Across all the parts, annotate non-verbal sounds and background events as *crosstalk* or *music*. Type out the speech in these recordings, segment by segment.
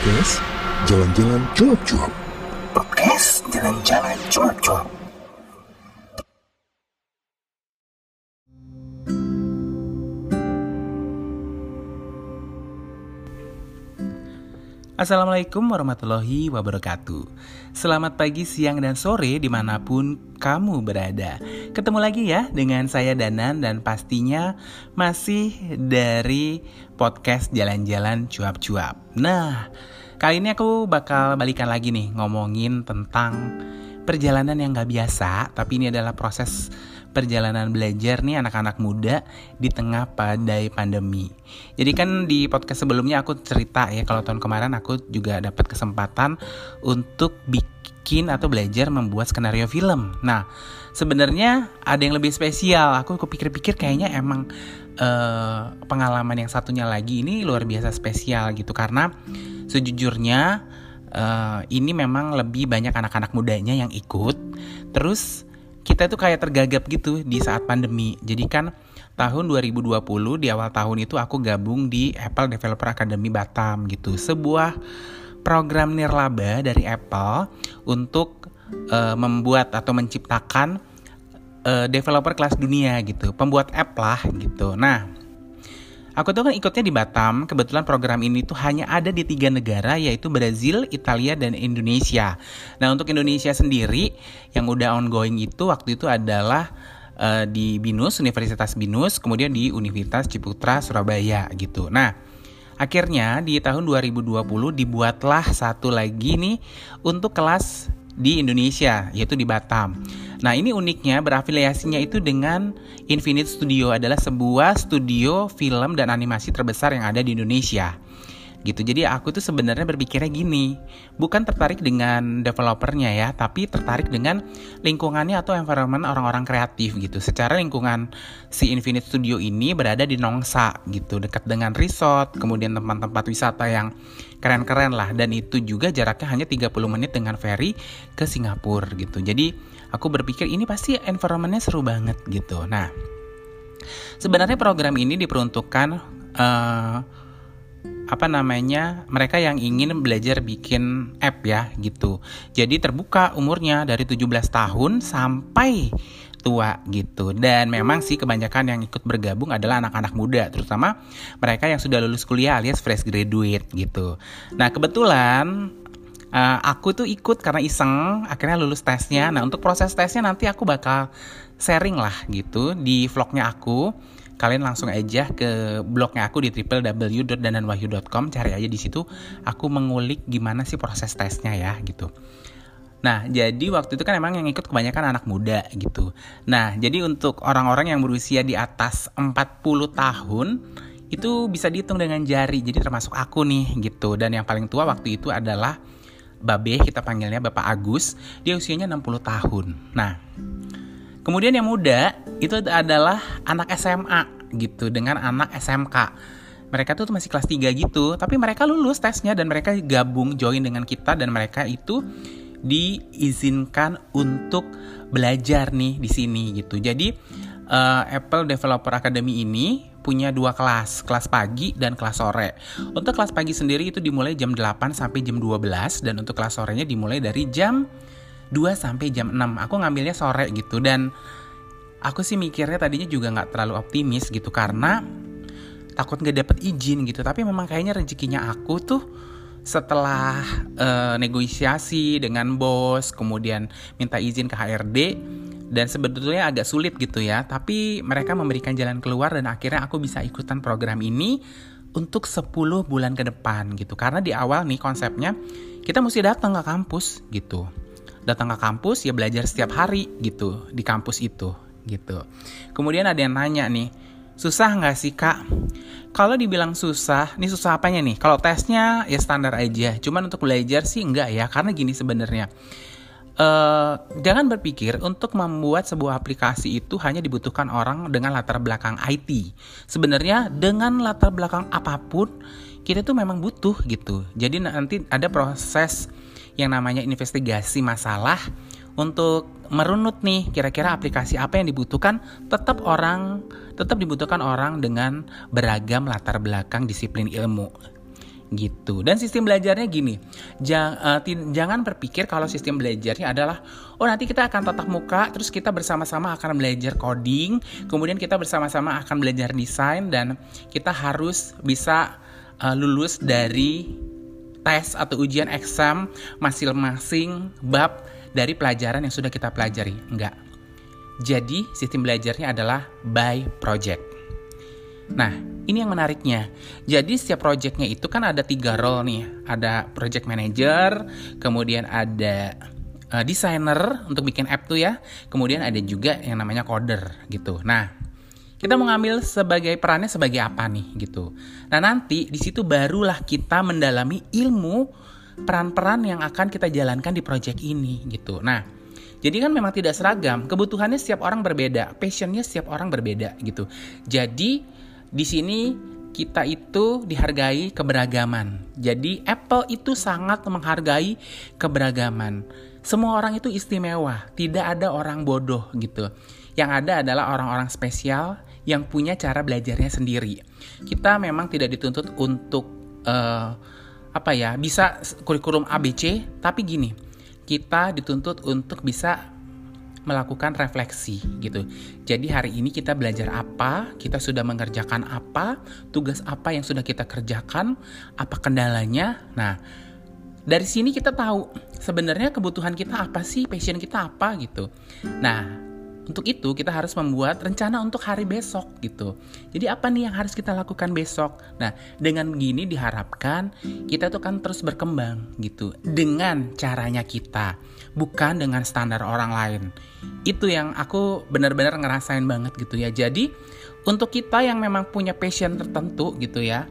Podcast Jalan-Jalan Cuap-Cuap. Podcast Jalan-Jalan Cuap-Cuap Assalamualaikum warahmatullahi wabarakatuh. Selamat pagi, siang, dan sore di mana pun kamu berada. Ketemu lagi ya dengan saya Danan dan pastinya masih dari podcast Jalan-Jalan Cuap-Cuap. Nah, kali ini aku bakal balikan lagi nih ngomongin tentang perjalanan yang gak biasa Tapi ini adalah proses perjalanan belajar nih anak-anak muda di tengah badai pandemi. Jadi kan di podcast sebelumnya aku cerita ya kalau tahun kemarin aku juga dapat kesempatan untuk bikin atau belajar membuat skenario film. Nah, sebenarnya ada yang lebih spesial. Aku kepikir-pikir kayaknya emang uh, pengalaman yang satunya lagi ini luar biasa spesial gitu karena sejujurnya uh, ini memang lebih banyak anak-anak mudanya yang ikut. Terus kita tuh kayak tergagap gitu di saat pandemi. Jadi kan tahun 2020 di awal tahun itu aku gabung di Apple Developer Academy Batam gitu. Sebuah program nirlaba dari Apple untuk uh, membuat atau menciptakan uh, developer kelas dunia gitu, pembuat app lah gitu. Nah, Aku tuh kan ikutnya di Batam, kebetulan program ini tuh hanya ada di tiga negara yaitu Brazil, Italia, dan Indonesia. Nah untuk Indonesia sendiri yang udah ongoing itu waktu itu adalah uh, di BINUS, Universitas BINUS, kemudian di Universitas Ciputra, Surabaya gitu. Nah akhirnya di tahun 2020 dibuatlah satu lagi nih untuk kelas di Indonesia yaitu di Batam. Nah, ini uniknya berafiliasinya itu dengan Infinite Studio adalah sebuah studio film dan animasi terbesar yang ada di Indonesia gitu. Jadi aku tuh sebenarnya berpikirnya gini, bukan tertarik dengan developernya ya, tapi tertarik dengan lingkungannya atau environment orang-orang kreatif gitu. Secara lingkungan si Infinite Studio ini berada di Nongsa gitu, dekat dengan resort, kemudian tempat-tempat wisata yang keren-keren lah dan itu juga jaraknya hanya 30 menit dengan ferry ke Singapura gitu. Jadi aku berpikir ini pasti environmentnya seru banget gitu. Nah, sebenarnya program ini diperuntukkan uh, apa namanya mereka yang ingin belajar bikin app ya gitu. Jadi terbuka umurnya dari 17 tahun sampai tua gitu. Dan memang sih kebanyakan yang ikut bergabung adalah anak-anak muda, terutama mereka yang sudah lulus kuliah alias fresh graduate gitu. Nah, kebetulan uh, aku tuh ikut karena iseng akhirnya lulus tesnya. Nah, untuk proses tesnya nanti aku bakal sharing lah gitu di vlognya aku kalian langsung aja ke blognya aku di www.dananwahyu.com cari aja di situ aku mengulik gimana sih proses tesnya ya gitu Nah, jadi waktu itu kan emang yang ikut kebanyakan anak muda gitu. Nah, jadi untuk orang-orang yang berusia di atas 40 tahun itu bisa dihitung dengan jari. Jadi termasuk aku nih gitu. Dan yang paling tua waktu itu adalah Babe, kita panggilnya Bapak Agus. Dia usianya 60 tahun. Nah, Kemudian yang muda itu adalah anak SMA gitu dengan anak SMK. Mereka tuh masih kelas 3 gitu, tapi mereka lulus tesnya dan mereka gabung join dengan kita dan mereka itu diizinkan untuk belajar nih di sini gitu. Jadi uh, Apple Developer Academy ini punya dua kelas, kelas pagi dan kelas sore. Untuk kelas pagi sendiri itu dimulai jam 8 sampai jam 12 dan untuk kelas sorenya dimulai dari jam 2 sampai jam 6 aku ngambilnya sore gitu dan aku sih mikirnya tadinya juga nggak terlalu optimis gitu karena takut nggak dapet izin gitu tapi memang kayaknya rezekinya aku tuh setelah uh, negosiasi dengan bos kemudian minta izin ke HRD dan sebetulnya agak sulit gitu ya tapi mereka memberikan jalan keluar dan akhirnya aku bisa ikutan program ini untuk 10 bulan ke depan gitu karena di awal nih konsepnya kita mesti datang ke kampus gitu datang ke kampus ya belajar setiap hari gitu di kampus itu gitu. Kemudian ada yang nanya nih, susah nggak sih kak? Kalau dibilang susah, ini susah apanya nih? Kalau tesnya ya standar aja, cuman untuk belajar sih enggak ya, karena gini sebenarnya. Uh, jangan berpikir untuk membuat sebuah aplikasi itu hanya dibutuhkan orang dengan latar belakang IT. Sebenarnya dengan latar belakang apa pun kita tuh memang butuh gitu. Jadi nanti ada proses yang namanya investigasi masalah untuk merunut nih kira-kira aplikasi apa yang dibutuhkan tetap orang tetap dibutuhkan orang dengan beragam latar belakang disiplin ilmu gitu. Dan sistem belajarnya gini, jang, uh, jangan berpikir kalau sistem belajarnya adalah oh nanti kita akan tatap muka, terus kita bersama-sama akan belajar coding, kemudian kita bersama-sama akan belajar desain dan kita harus bisa uh, lulus dari tes atau ujian eksam masing-masing bab dari pelajaran yang sudah kita pelajari. Enggak. Jadi sistem belajarnya adalah by project. Nah, ini yang menariknya. Jadi setiap projectnya itu kan ada tiga role nih. Ada project manager, kemudian ada uh, designer untuk bikin app tuh ya. Kemudian ada juga yang namanya coder gitu. Nah, kita mau ngambil sebagai perannya sebagai apa nih gitu. Nah, nanti di situ barulah kita mendalami ilmu peran-peran yang akan kita jalankan di project ini gitu. Nah, jadi kan memang tidak seragam, kebutuhannya setiap orang berbeda, passionnya setiap orang berbeda gitu. Jadi di sini kita itu dihargai keberagaman. Jadi Apple itu sangat menghargai keberagaman. Semua orang itu istimewa, tidak ada orang bodoh gitu. Yang ada adalah orang-orang spesial yang punya cara belajarnya sendiri. Kita memang tidak dituntut untuk uh, apa ya, bisa kurikulum ABC, tapi gini, kita dituntut untuk bisa melakukan refleksi gitu. Jadi hari ini kita belajar apa, kita sudah mengerjakan apa, tugas apa yang sudah kita kerjakan, apa kendalanya. Nah, dari sini kita tahu sebenarnya kebutuhan kita apa sih, passion kita apa gitu. Nah, untuk itu kita harus membuat rencana untuk hari besok gitu. Jadi apa nih yang harus kita lakukan besok? Nah, dengan gini diharapkan kita tuh kan terus berkembang gitu dengan caranya kita, bukan dengan standar orang lain. Itu yang aku benar-benar ngerasain banget gitu ya. Jadi untuk kita yang memang punya passion tertentu gitu ya,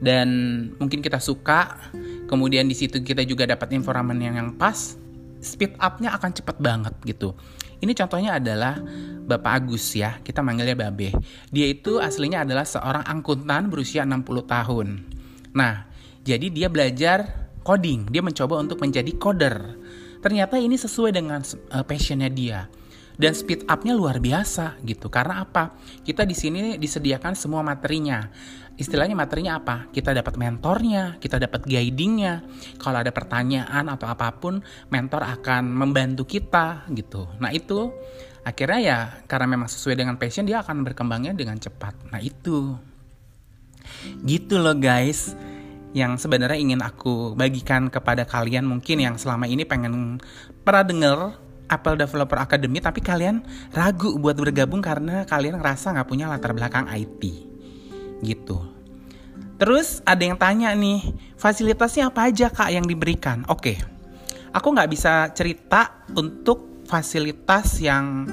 dan mungkin kita suka, kemudian di situ kita juga dapat informasi yang, yang pas, speed up-nya akan cepet banget gitu. Ini contohnya adalah Bapak Agus ya, kita manggilnya Babe. Dia itu aslinya adalah seorang angkutan berusia 60 tahun. Nah, jadi dia belajar coding, dia mencoba untuk menjadi coder. Ternyata ini sesuai dengan uh, passionnya dia dan speed up-nya luar biasa gitu. Karena apa? Kita di sini disediakan semua materinya istilahnya materinya apa? Kita dapat mentornya, kita dapat guidingnya. Kalau ada pertanyaan atau apa pun, mentor akan membantu kita gitu. Nah itu akhirnya ya karena memang sesuai dengan passion dia akan berkembangnya dengan cepat. Nah itu gitu loh guys yang sebenarnya ingin aku bagikan kepada kalian mungkin yang selama ini pengen pernah denger Apple Developer Academy tapi kalian ragu buat bergabung karena kalian ngerasa nggak punya latar belakang IT gitu. Terus ada yang tanya nih, fasilitasnya apa aja kak yang diberikan? Oke, aku nggak bisa cerita untuk fasilitas yang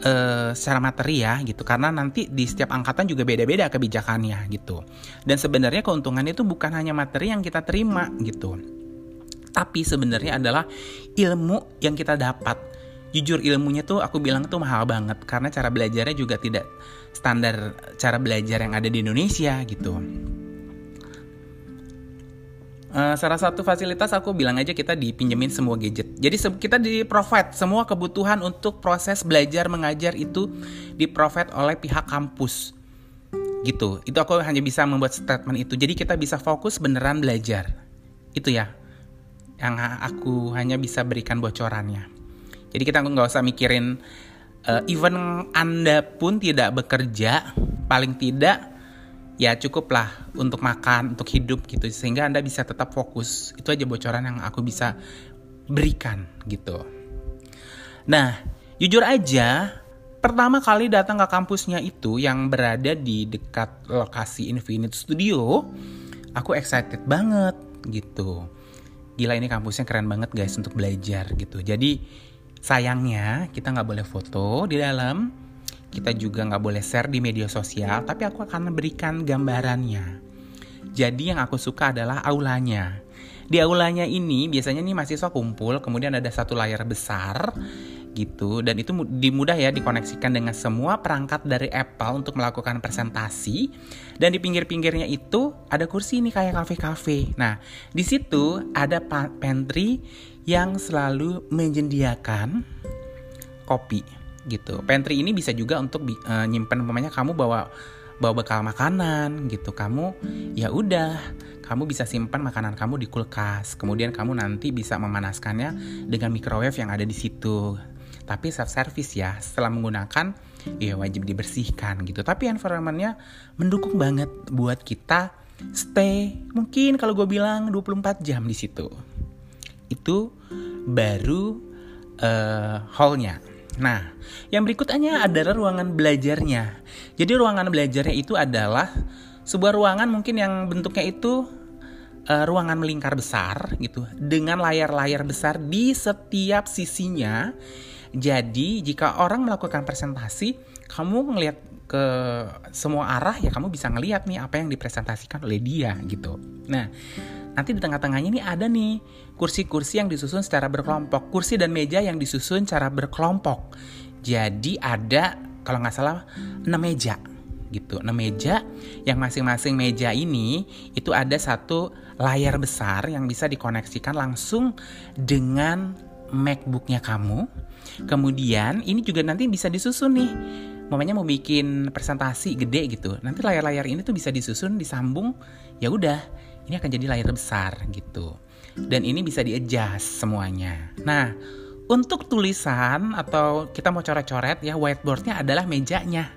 uh, secara materi ya gitu, karena nanti di setiap angkatan juga beda-beda kebijakannya gitu. Dan sebenarnya keuntungannya itu bukan hanya materi yang kita terima gitu, tapi sebenarnya adalah ilmu yang kita dapat jujur ilmunya tuh aku bilang tuh mahal banget karena cara belajarnya juga tidak standar cara belajar yang ada di Indonesia gitu. Uh, salah satu fasilitas aku bilang aja kita dipinjemin semua gadget. Jadi se kita di provide semua kebutuhan untuk proses belajar mengajar itu di provide oleh pihak kampus. Gitu. Itu aku hanya bisa membuat statement itu. Jadi kita bisa fokus beneran belajar. Itu ya. Yang aku hanya bisa berikan bocorannya. Jadi kita nggak usah mikirin uh, even Anda pun tidak bekerja, paling tidak ya cukuplah untuk makan, untuk hidup gitu sehingga Anda bisa tetap fokus. Itu aja bocoran yang aku bisa berikan gitu. Nah, jujur aja pertama kali datang ke kampusnya itu yang berada di dekat lokasi Infinite Studio, aku excited banget gitu. Gila ini kampusnya keren banget guys untuk belajar gitu. Jadi sayangnya kita nggak boleh foto di dalam, kita juga nggak boleh share di media sosial, tapi aku akan memberikan gambarannya. Jadi yang aku suka adalah aulanya. Di aulanya ini biasanya nih mahasiswa kumpul, kemudian ada satu layar besar gitu dan itu dimudah ya dikoneksikan dengan semua perangkat dari Apple untuk melakukan presentasi dan di pinggir-pinggirnya itu ada kursi ini kayak kafe-kafe. Nah, di situ ada pantry yang selalu menyediakan kopi gitu. Pantry ini bisa juga untuk uh, nyimpen umpamanya kamu bawa bawa bekal makanan gitu. Kamu ya udah kamu bisa simpan makanan kamu di kulkas. Kemudian kamu nanti bisa memanaskannya dengan microwave yang ada di situ. Tapi self service ya, setelah menggunakan ya wajib dibersihkan gitu. Tapi environmentnya mendukung banget buat kita stay mungkin kalau gue bilang 24 jam di situ. Itu baru uh, hallnya. Nah, yang berikutnya adalah ruangan belajarnya. Jadi ruangan belajarnya itu adalah sebuah ruangan mungkin yang bentuknya itu uh, ruangan melingkar besar gitu dengan layar-layar besar di setiap sisinya. Jadi jika orang melakukan presentasi, kamu ngelihat ke semua arah ya kamu bisa ngelihat nih apa yang dipresentasikan oleh dia gitu. Nah, nanti di tengah-tengahnya ini ada nih kursi-kursi yang disusun secara berkelompok, kursi dan meja yang disusun secara berkelompok. Jadi ada kalau nggak salah 6 meja gitu. Nah meja yang masing-masing meja ini itu ada satu layar besar yang bisa dikoneksikan langsung dengan MacBooknya kamu. Kemudian ini juga nanti bisa disusun nih. Mamanya mau bikin presentasi gede gitu. Nanti layar-layar ini tuh bisa disusun, disambung. Ya udah, ini akan jadi layar besar gitu. Dan ini bisa di-adjust semuanya. Nah, untuk tulisan atau kita mau coret-coret ya whiteboardnya adalah mejanya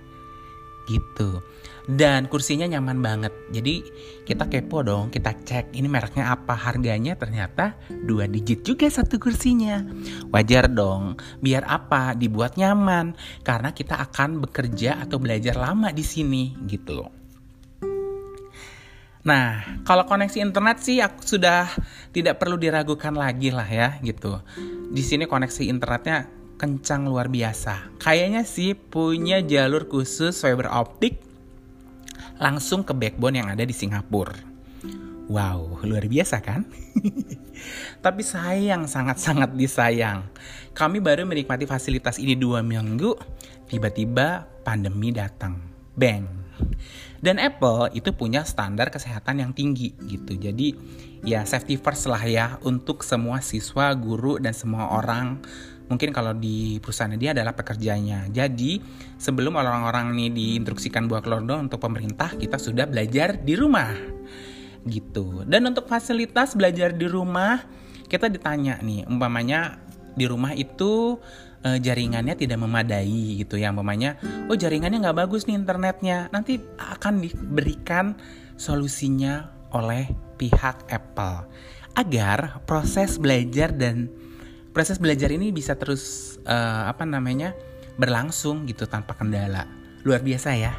gitu dan kursinya nyaman banget. Jadi kita kepo dong kita cek ini mereknya apa. Harganya ternyata dua digit juga satu kursinya. Wajar dong biar apa? Dibuat nyaman. Karena kita akan bekerja atau belajar lama di sini gitu loh. Nah, kalau koneksi internet sih aku sudah tidak perlu diragukan lagi lah ya gitu. Di sini koneksi internetnya kencang luar biasa. Kayaknya sih punya jalur khusus fiber optik langsung ke backbone yang ada di Singapura. Wow, luar biasa kan? *laughs* Tapi sayang, sangat-sangat disayang. Kami baru menikmati fasilitas ini dua minggu, tiba-tiba pandemi datang. Bang. Dan Apple itu punya standar kesehatan yang tinggi gitu. Jadi ya safety first lah ya untuk semua siswa, guru, dan semua orang mungkin kalau di perusahaan dia adalah pekerjanya. Jadi sebelum orang-orang ini diinstruksikan buat keluar untuk pemerintah, kita sudah belajar di rumah gitu. Dan untuk fasilitas belajar di rumah, kita ditanya nih, umpamanya di rumah itu e, jaringannya tidak memadai gitu ya, umpamanya, oh jaringannya nggak bagus nih internetnya, nanti akan diberikan solusinya oleh pihak Apple agar proses belajar dan proses belajar ini bisa terus uh, apa namanya berlangsung gitu tanpa kendala. Luar biasa ya.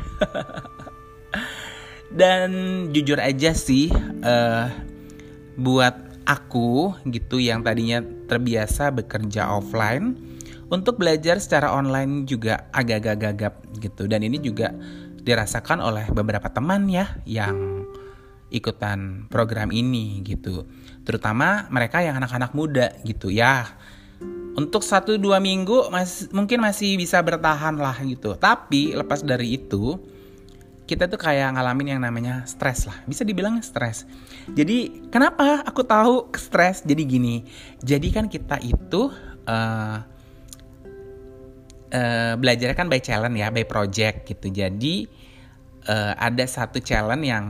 *laughs* Dan jujur aja sih uh, buat aku gitu yang tadinya terbiasa bekerja offline untuk belajar secara online juga agak-agak gagap gitu. Dan ini juga dirasakan oleh beberapa teman ya yang ikutan program ini gitu terutama mereka yang anak-anak muda gitu. Ya untuk satu dua minggu mas, mungkin masih bisa bertahan lah gitu. Tapi lepas dari itu kita tuh kayak ngalamin yang namanya stres lah. Bisa dibilang stres. Jadi kenapa aku tahu stres? Jadi gini jadi kan kita itu uh, uh, belajar kan by challenge ya by project gitu. Jadi uh, ada satu challenge yang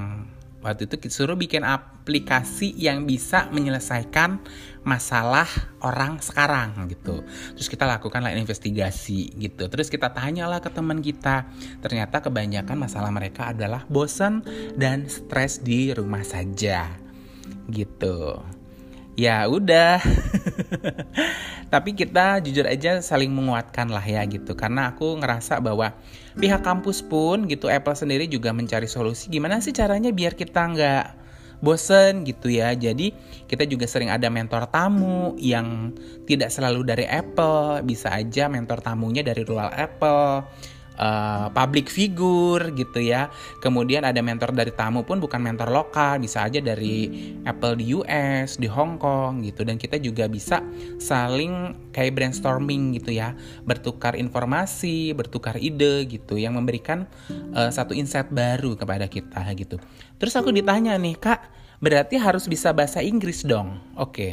waktu itu suruh bikin aplikasi yang bisa menyelesaikan masalah orang sekarang gitu. Terus kita lakukan lah investigasi gitu. Terus kita tanyalah ke teman kita. Ternyata kebanyakan masalah mereka adalah bosan dan stres di rumah saja. Gitu. Ya udah. *laughs* Tapi kita jujur aja saling menguatkan lah ya gitu. Karena aku ngerasa bahwa pihak kampus pun gitu Apple sendiri juga mencari solusi gimana sih caranya biar kita nggak bosen gitu ya. Jadi kita juga sering ada mentor tamu yang tidak selalu dari Apple, bisa aja mentor tamunya dari luar Apple uh, public figure gitu ya. Kemudian ada mentor dari tamu pun bukan mentor lokal, bisa aja dari Apple di US, di Hong Kong gitu. Dan kita juga bisa saling kayak brainstorming gitu ya, bertukar informasi, bertukar ide gitu, yang memberikan uh, satu insight baru kepada kita gitu. Terus aku ditanya nih, kak, berarti harus bisa bahasa Inggris dong? Oke. Okay.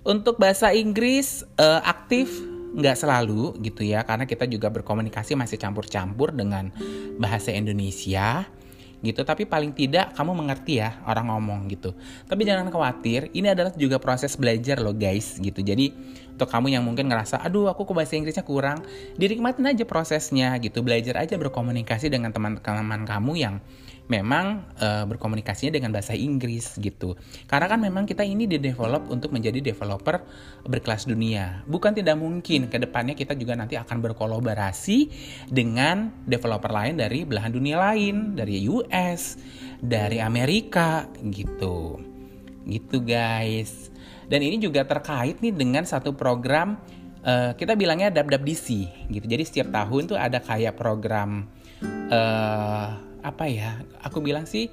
Untuk bahasa Inggris uh, aktif nggak selalu gitu ya karena kita juga berkomunikasi masih campur-campur dengan bahasa Indonesia gitu. Tapi paling tidak kamu mengerti ya orang ngomong gitu. Tapi jangan khawatir ini adalah juga proses belajar loh guys gitu. Jadi untuk kamu yang mungkin ngerasa aduh aku ke bahasa Inggrisnya kurang dinikmatin aja prosesnya gitu. Belajar aja berkomunikasi dengan teman-teman kamu yang memang uh, berkomunikasinya dengan bahasa Inggris gitu. Karena kan memang kita ini di-develop untuk menjadi developer berkelas dunia. Bukan tidak mungkin ke depannya kita juga nanti akan berkolaborasi dengan developer lain dari belahan dunia lain, dari US, dari Amerika gitu. Gitu guys. Dan ini juga terkait nih dengan satu program uh, kita bilangnya DC gitu. Jadi setiap tahun tuh ada kayak program uh, apa ya aku bilang sih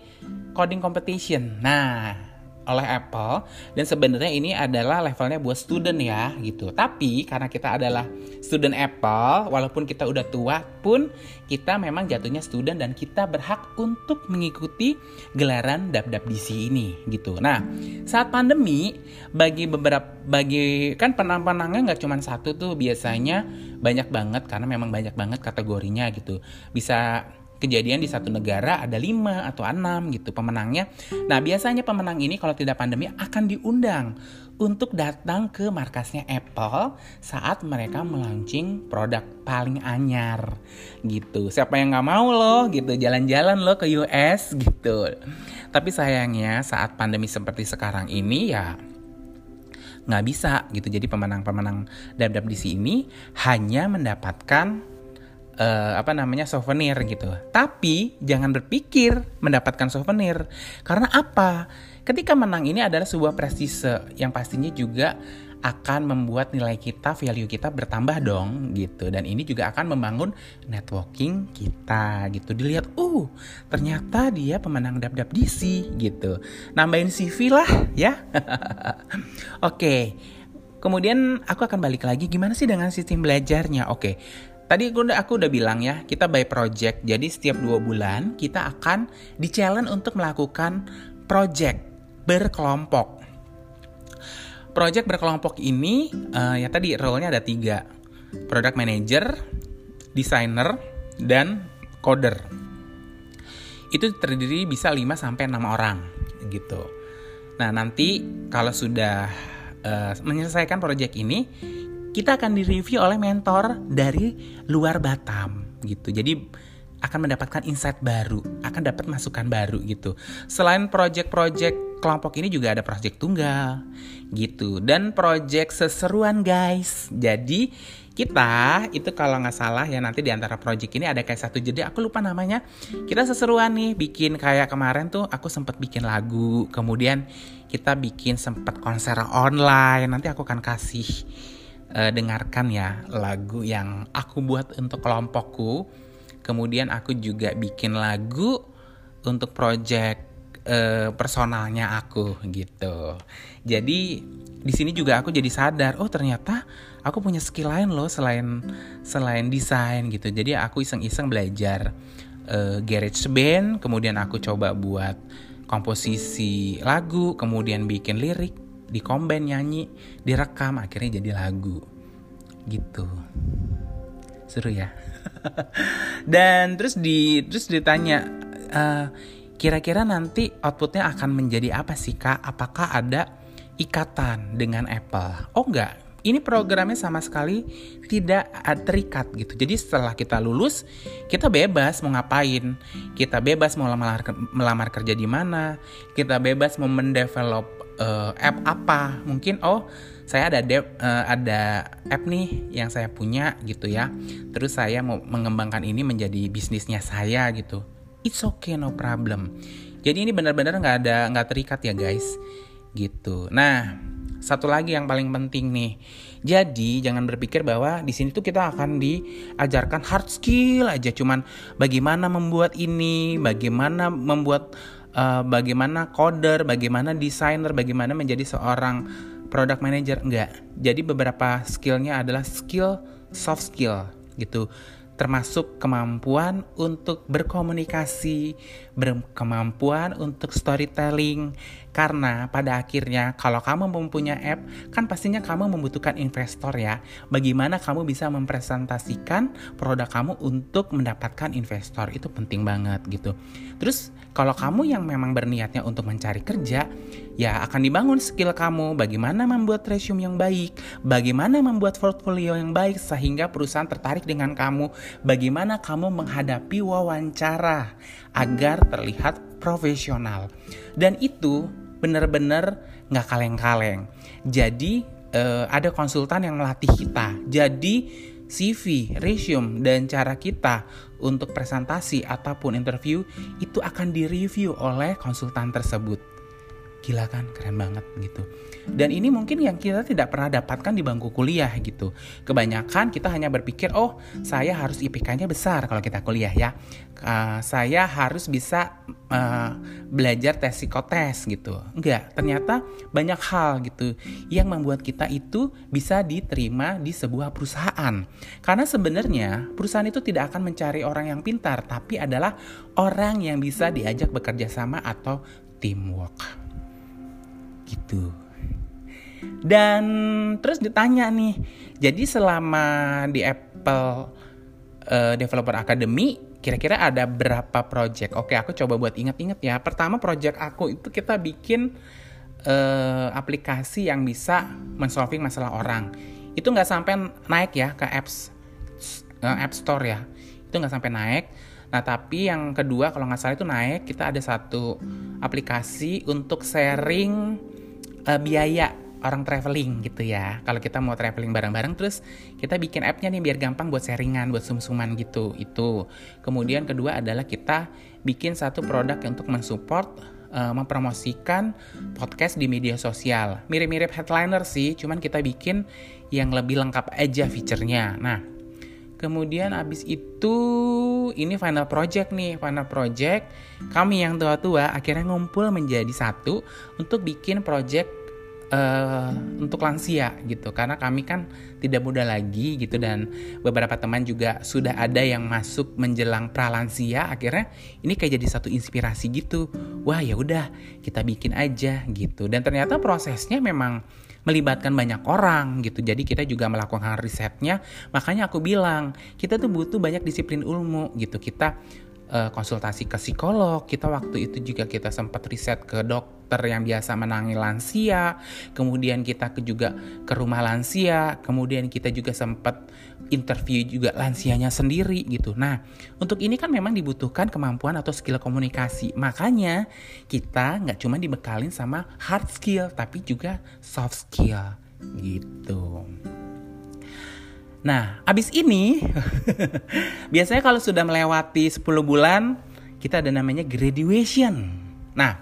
coding competition nah oleh Apple dan sebenarnya ini adalah levelnya buat student ya gitu. Tapi karena kita adalah student Apple, walaupun kita udah tua pun kita memang jatuhnya student dan kita berhak untuk mengikuti gelaran DC ini gitu. Nah, saat pandemi bagi beberapa bagi kan penang-penangnya nggak cuma satu tuh biasanya banyak banget karena memang banyak banget kategorinya gitu. Bisa kejadian di satu negara ada lima atau enam gitu pemenangnya. Nah biasanya pemenang ini kalau tidak pandemi akan diundang untuk datang ke markasnya Apple saat mereka melaunching produk paling anyar gitu. Siapa yang nggak mau loh gitu jalan-jalan loh ke US gitu. Tapi sayangnya saat pandemi seperti sekarang ini ya nggak bisa gitu. Jadi pemenang-pemenang WWDC ini hanya mendapatkan uh, apa namanya souvenir gitu. Tapi jangan berpikir mendapatkan souvenir karena apa? Ketika menang ini adalah sebuah prestise yang pastinya juga akan membuat nilai kita, value kita bertambah dong gitu. Dan ini juga akan membangun networking kita gitu. Dilihat, uh ternyata dia pemenang dap-dap DC gitu. Nambahin CV lah ya. *laughs* Oke. Kemudian aku akan balik lagi gimana sih dengan sistem belajarnya? Oke. Tadi aku udah, aku udah bilang ya, kita by project. Jadi setiap dua bulan kita akan di challenge untuk melakukan project berkelompok. Project berkelompok ini uh, ya tadi role-nya ada tiga. Product manager, designer, dan coder. Itu terdiri bisa 5 sampai 6 orang gitu. Nah, nanti kalau sudah uh, menyelesaikan project ini, kita akan direview oleh mentor dari luar Batam gitu. Jadi akan mendapatkan insight baru, akan dapat masukan baru gitu. Selain project-project kelompok ini juga ada project tunggal gitu dan project seseruan guys. Jadi kita itu kalau nggak salah ya nanti di antara project ini ada kayak satu jadi aku lupa namanya. Kita seseruan nih bikin kayak kemarin tuh aku sempat bikin lagu, kemudian kita bikin sempat konser online. Nanti aku akan kasih uh, dengarkan ya lagu yang aku buat untuk kelompokku. Kemudian aku juga bikin lagu untuk project uh, personalnya aku gitu. Jadi di sini juga aku jadi sadar, oh ternyata aku punya skill lain loh selain selain desain gitu. Jadi aku iseng-iseng belajar uh, garage band, kemudian aku coba buat komposisi lagu, kemudian bikin lirik di combine nyanyi direkam akhirnya jadi lagu gitu seru ya *laughs* dan terus di terus ditanya uh, kira-kira nanti outputnya akan menjadi apa sih kak apakah ada ikatan dengan Apple oh enggak ini programnya sama sekali tidak terikat gitu. Jadi setelah kita lulus, kita bebas mau ngapain. Kita bebas mau melamar, melamar kerja di mana. Kita bebas mau mendevelop uh, app apa? Mungkin oh saya ada dev, uh, ada app nih yang saya punya gitu ya. Terus saya mau mengembangkan ini menjadi bisnisnya saya gitu. It's okay no problem. Jadi ini benar-benar nggak ada nggak terikat ya guys. Gitu. Nah satu lagi yang paling penting nih. Jadi jangan berpikir bahwa di sini tuh kita akan diajarkan hard skill aja. Cuman bagaimana membuat ini bagaimana membuat uh, bagaimana coder, bagaimana desainer, bagaimana menjadi seorang product manager enggak. Jadi beberapa skillnya adalah skill soft skill gitu. Termasuk kemampuan untuk berkomunikasi, berkemampuan untuk storytelling. Karena pada akhirnya kalau kamu mempunyai app, kan pastinya kamu membutuhkan investor ya. Bagaimana kamu bisa mempresentasikan produk kamu untuk mendapatkan investor itu penting banget gitu. Terus kalau kamu yang memang berniatnya untuk mencari kerja, ya akan dibangun skill kamu bagaimana membuat resume yang baik, bagaimana membuat portfolio yang baik sehingga perusahaan tertarik dengan kamu, bagaimana kamu menghadapi wawancara agar terlihat profesional. Dan itu benar-benar nggak kaleng-kaleng. Jadi uh, ada konsultan yang melatih kita. Jadi CV, resume, dan cara kita untuk presentasi ataupun interview itu akan direview oleh konsultan tersebut. Gila kan, keren banget gitu. Dan ini mungkin yang kita tidak pernah dapatkan di bangku kuliah gitu. Kebanyakan kita hanya berpikir, oh saya harus IPK-nya besar kalau kita kuliah ya. Uh, saya harus bisa uh, belajar tes psikotes gitu. Enggak, ternyata banyak hal gitu yang membuat kita itu bisa diterima di sebuah perusahaan. Karena sebenarnya perusahaan itu tidak akan mencari orang yang pintar, tapi adalah orang yang bisa diajak bekerja sama atau teamwork. Gitu. Dan terus ditanya nih, jadi selama di Apple uh, Developer Academy kira-kira ada berapa project? Oke, aku coba buat inget-inget ya. Pertama project aku itu kita bikin uh, aplikasi yang bisa mensolving masalah orang. Itu nggak sampai naik ya ke apps uh, App Store ya. Itu nggak sampai naik. Nah, tapi yang kedua kalau nggak salah itu naik, kita ada satu aplikasi untuk sharing uh, biaya orang traveling gitu ya. Kalau kita mau traveling bareng-bareng terus kita bikin app-nya nih biar gampang buat sharingan, buat sum-suman gitu. Itu. Kemudian kedua adalah kita bikin satu produk untuk mensupport uh, mempromosikan podcast di media sosial. Mirip-mirip headliner sih, cuman kita bikin yang lebih lengkap aja fiturnya. Nah, kemudian abis itu ini final project nih, final project. Kami yang tua-tua akhirnya ngumpul menjadi satu untuk bikin project uh, untuk lansia gitu. Karena kami kan tidak muda lagi gitu dan beberapa teman juga sudah ada yang masuk menjelang pralansia. Akhirnya ini kayak jadi satu inspirasi gitu. Wah ya udah kita bikin aja gitu. Dan ternyata prosesnya memang melibatkan banyak orang gitu. Jadi kita juga melakukan risetnya. Makanya aku bilang kita tuh butuh banyak disiplin ilmu gitu. Kita uh, konsultasi ke psikolog. Kita waktu itu juga kita sempat riset ke dok dokter yang biasa menangi lansia, kemudian kita juga ke rumah lansia, kemudian kita juga sempat interview juga lansianya sendiri gitu. Nah, untuk ini kan memang dibutuhkan kemampuan atau skill komunikasi. Makanya kita nggak cuma dibekalin sama hard skill, tapi juga soft skill gitu. Nah, abis ini *laughs* biasanya kalau sudah melewati 10 bulan kita ada namanya graduation. Nah,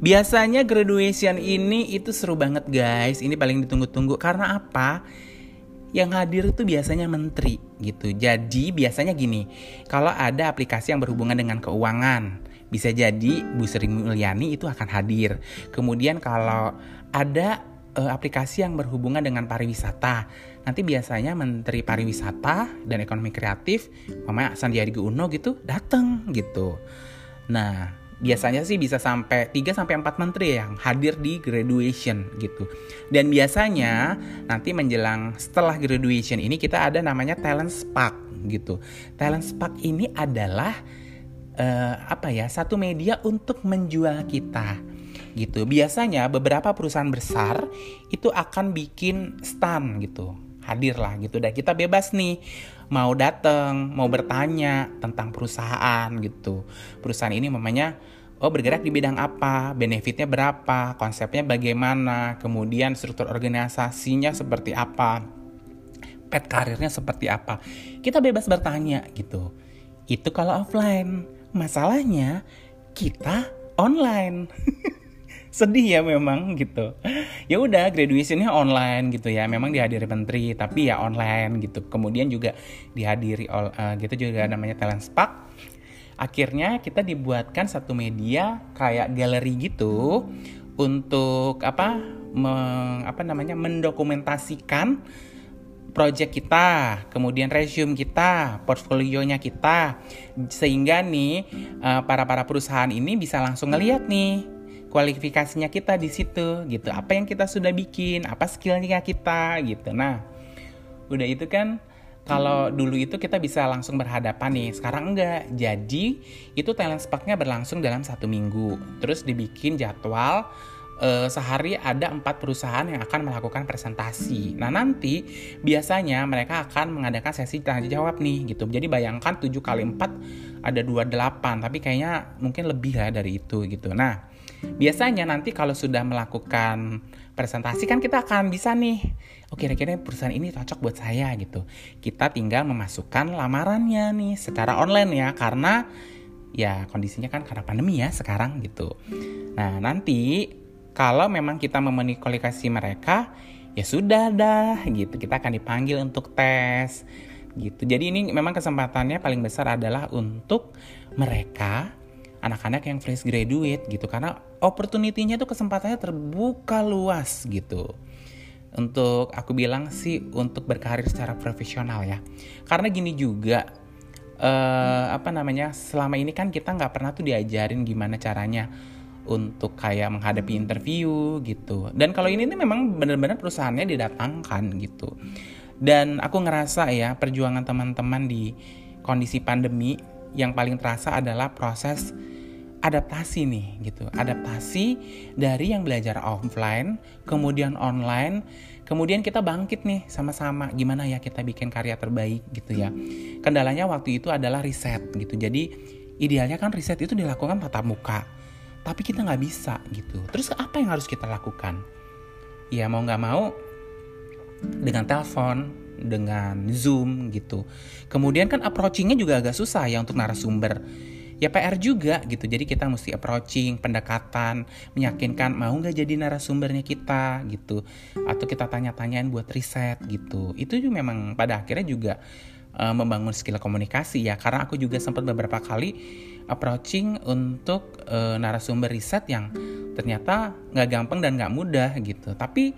Biasanya graduation ini itu seru banget guys. Ini paling ditunggu-tunggu karena apa? Yang hadir itu biasanya menteri gitu. Jadi biasanya gini, kalau ada aplikasi yang berhubungan dengan keuangan, bisa jadi Bu Sri Mulyani itu akan hadir. Kemudian kalau ada uh, aplikasi yang berhubungan dengan pariwisata, nanti biasanya Menteri Pariwisata dan Ekonomi Kreatif, Mama Sandiaga Uno gitu datang gitu. Nah, biasanya sih bisa sampai 3 sampai 4 menteri yang hadir di graduation gitu. Dan biasanya nanti menjelang setelah graduation ini kita ada namanya talent spark gitu. Talent spark ini adalah uh, apa ya? Satu media untuk menjual kita gitu. Biasanya beberapa perusahaan besar itu akan bikin stand gitu hadir lah gitu dan kita bebas nih mau datang mau bertanya tentang perusahaan gitu. Perusahaan ini namanya oh bergerak di bidang apa? Benefitnya berapa? Konsepnya bagaimana? Kemudian struktur organisasinya seperti apa? Pet karirnya seperti apa? Kita bebas bertanya gitu. Itu kalau offline. Masalahnya kita online *laughs* *laughs* sedih ya memang gitu. Ya udah graduationnya online gitu ya. Memang dihadiri menteri tapi ya online gitu. Kemudian juga dihadiri uh, gitu juga namanya talent spark. Akhirnya kita dibuatkan satu media kayak galeri gitu untuk apa meng, apa namanya mendokumentasikan project kita, kemudian resume kita, portfolionya kita, sehingga nih uh, para para perusahaan ini bisa langsung ngeliat nih kualifikasinya kita di situ gitu. Apa yang kita sudah bikin, apa skillnya kita gitu. Nah, udah itu kan kalau dulu itu kita bisa langsung berhadapan nih, sekarang enggak. Jadi itu talent sparknya berlangsung dalam satu minggu. Terus dibikin jadwal uh, sehari ada empat perusahaan yang akan melakukan presentasi. Nah nanti biasanya mereka akan mengadakan sesi tanya jawab nih gitu. Jadi bayangkan 7 kali 4 ada 28 tapi kayaknya mungkin lebih lah dari itu gitu. Nah biasanya nanti kalau sudah melakukan presentasi kan kita akan bisa nih oh kira-kira perusahaan ini cocok buat saya gitu kita tinggal memasukkan lamarannya nih secara online ya karena ya kondisinya kan karena pandemi ya sekarang gitu nah nanti kalau memang kita memenuhi kualifikasi mereka, ya sudah dah gitu. Kita akan dipanggil untuk tes gitu. Jadi ini memang kesempatannya paling besar adalah untuk mereka anak-anak yang fresh graduate gitu karena opportunity-nya tuh kesempatannya terbuka luas gitu. Untuk aku bilang sih untuk berkarir secara profesional ya. Karena gini juga uh, apa namanya selama ini kan kita nggak pernah tuh diajarin gimana caranya untuk kayak menghadapi interview gitu. Dan kalau ini nih memang benar-benar perusahaannya didatangkan gitu. Dan aku ngerasa ya perjuangan teman-teman di kondisi pandemi yang paling terasa adalah proses adaptasi nih gitu. Adaptasi dari yang belajar offline, kemudian online, kemudian kita bangkit nih sama-sama gimana ya kita bikin karya terbaik gitu ya. Kendalanya waktu itu adalah riset gitu. Jadi idealnya kan riset itu dilakukan tatap muka tapi kita nggak bisa gitu terus apa yang harus kita lakukan ya mau nggak mau dengan telepon dengan zoom gitu. Kemudian kan approachingnya juga agak susah ya untuk narasumber. Ya PR juga gitu. Jadi kita mesti approaching pendekatan meyakinkan mau nggak jadi narasumbernya kita gitu. Atau kita tanya-tanyain buat riset gitu. Itu juga memang pada akhirnya juga uh, membangun skill komunikasi ya. Karena aku juga sempat beberapa kali approaching untuk uh, narasumber riset yang ternyata nggak gampang dan nggak mudah gitu. Tapi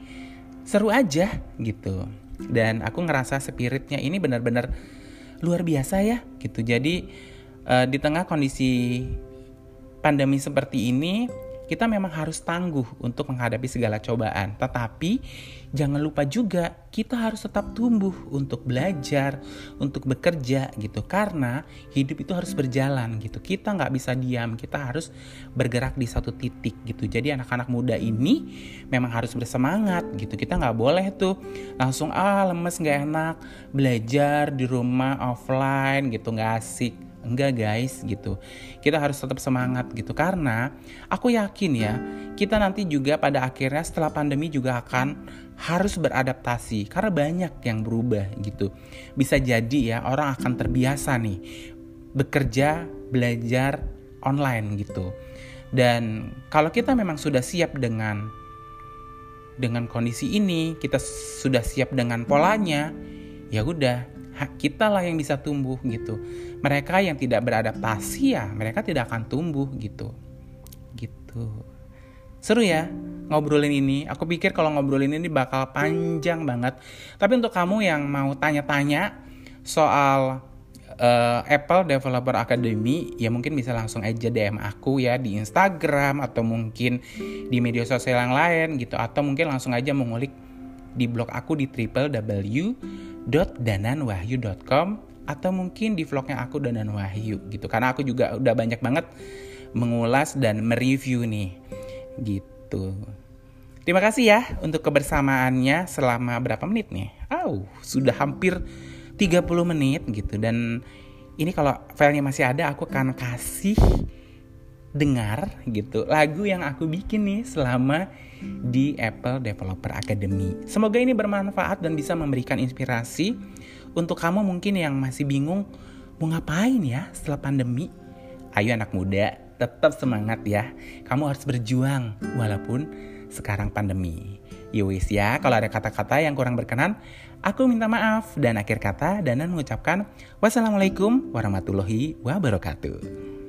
seru aja gitu dan aku ngerasa spiritnya ini benar-benar luar biasa ya gitu. Jadi uh, di tengah kondisi pandemi seperti ini kita memang harus tangguh untuk menghadapi segala cobaan. Tetapi jangan lupa juga kita harus tetap tumbuh untuk belajar, untuk bekerja gitu. Karena hidup itu harus berjalan gitu. Kita nggak bisa diam, kita harus bergerak di satu titik gitu. Jadi anak-anak muda ini memang harus bersemangat gitu. Kita nggak boleh tuh langsung ah lemes nggak enak belajar di rumah offline gitu nggak asik Enggak guys gitu. Kita harus tetap semangat gitu karena aku yakin ya kita nanti juga pada akhirnya setelah pandemi juga akan harus beradaptasi karena banyak yang berubah gitu. Bisa jadi ya orang akan terbiasa nih bekerja, belajar online gitu. Dan kalau kita memang sudah siap dengan dengan kondisi ini, kita sudah siap dengan polanya, ya udah kita lah yang bisa tumbuh gitu. Mereka yang tidak beradaptasi ya, mereka tidak akan tumbuh gitu. Gitu. Seru ya ngobrolin ini. Aku pikir kalau ngobrolin ini bakal panjang banget. Tapi untuk kamu yang mau tanya-tanya soal uh, Apple Developer Academy ya mungkin bisa langsung aja DM aku ya di Instagram atau mungkin di media sosial yang lain gitu atau mungkin langsung aja mengulik di blog aku di www.dananwahyu.com atau mungkin di vlognya aku Danan Wahyu gitu karena aku juga udah banyak banget mengulas dan mereview nih gitu. Terima kasih ya untuk kebersamaannya selama berapa menit nih? Oh, sudah hampir 30 menit gitu dan ini kalau filenya masih ada aku akan kasih dengar gitu lagu yang aku bikin nih selama di Apple Developer Academy. Semoga ini bermanfaat dan bisa memberikan inspirasi untuk kamu mungkin yang masih bingung mau ngapain ya setelah pandemi. Ayo anak muda, tetap semangat ya. Kamu harus berjuang walaupun sekarang pandemi. Yowis ya, kalau ada kata-kata yang kurang berkenan, aku minta maaf. Dan akhir kata, Danan mengucapkan wassalamualaikum warahmatullahi wabarakatuh.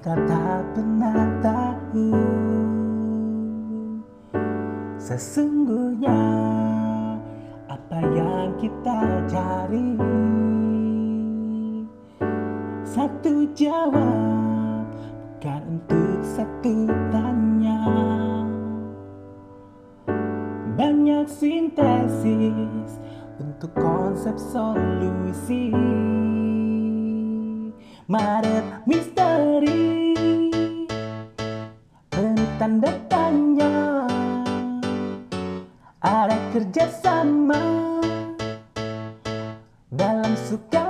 Kita tak pernah tahu Sesungguhnya apa yang kita cari Satu jawab bukan untuk satu tanya. Banyak sintesis untuk konsep solusi. Maret misteri Tanda tanya Ada kerjasama Dalam suka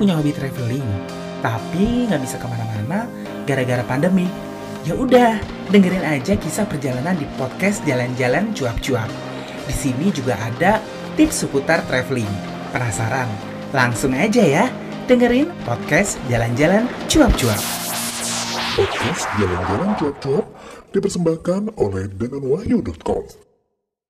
punya hobi traveling, tapi nggak bisa ke mana-mana gara-gara pandemi. Ya udah, dengerin aja kisah perjalanan di podcast Jalan-Jalan Cuap-Cuap. Di sini juga ada tips seputar traveling. Penasaran? Langsung aja ya, dengerin podcast Jalan-Jalan Cuap-Cuap. Podcast Jalan-Jalan Cuap-Cuap dipersembahkan oleh denganwahyu.com.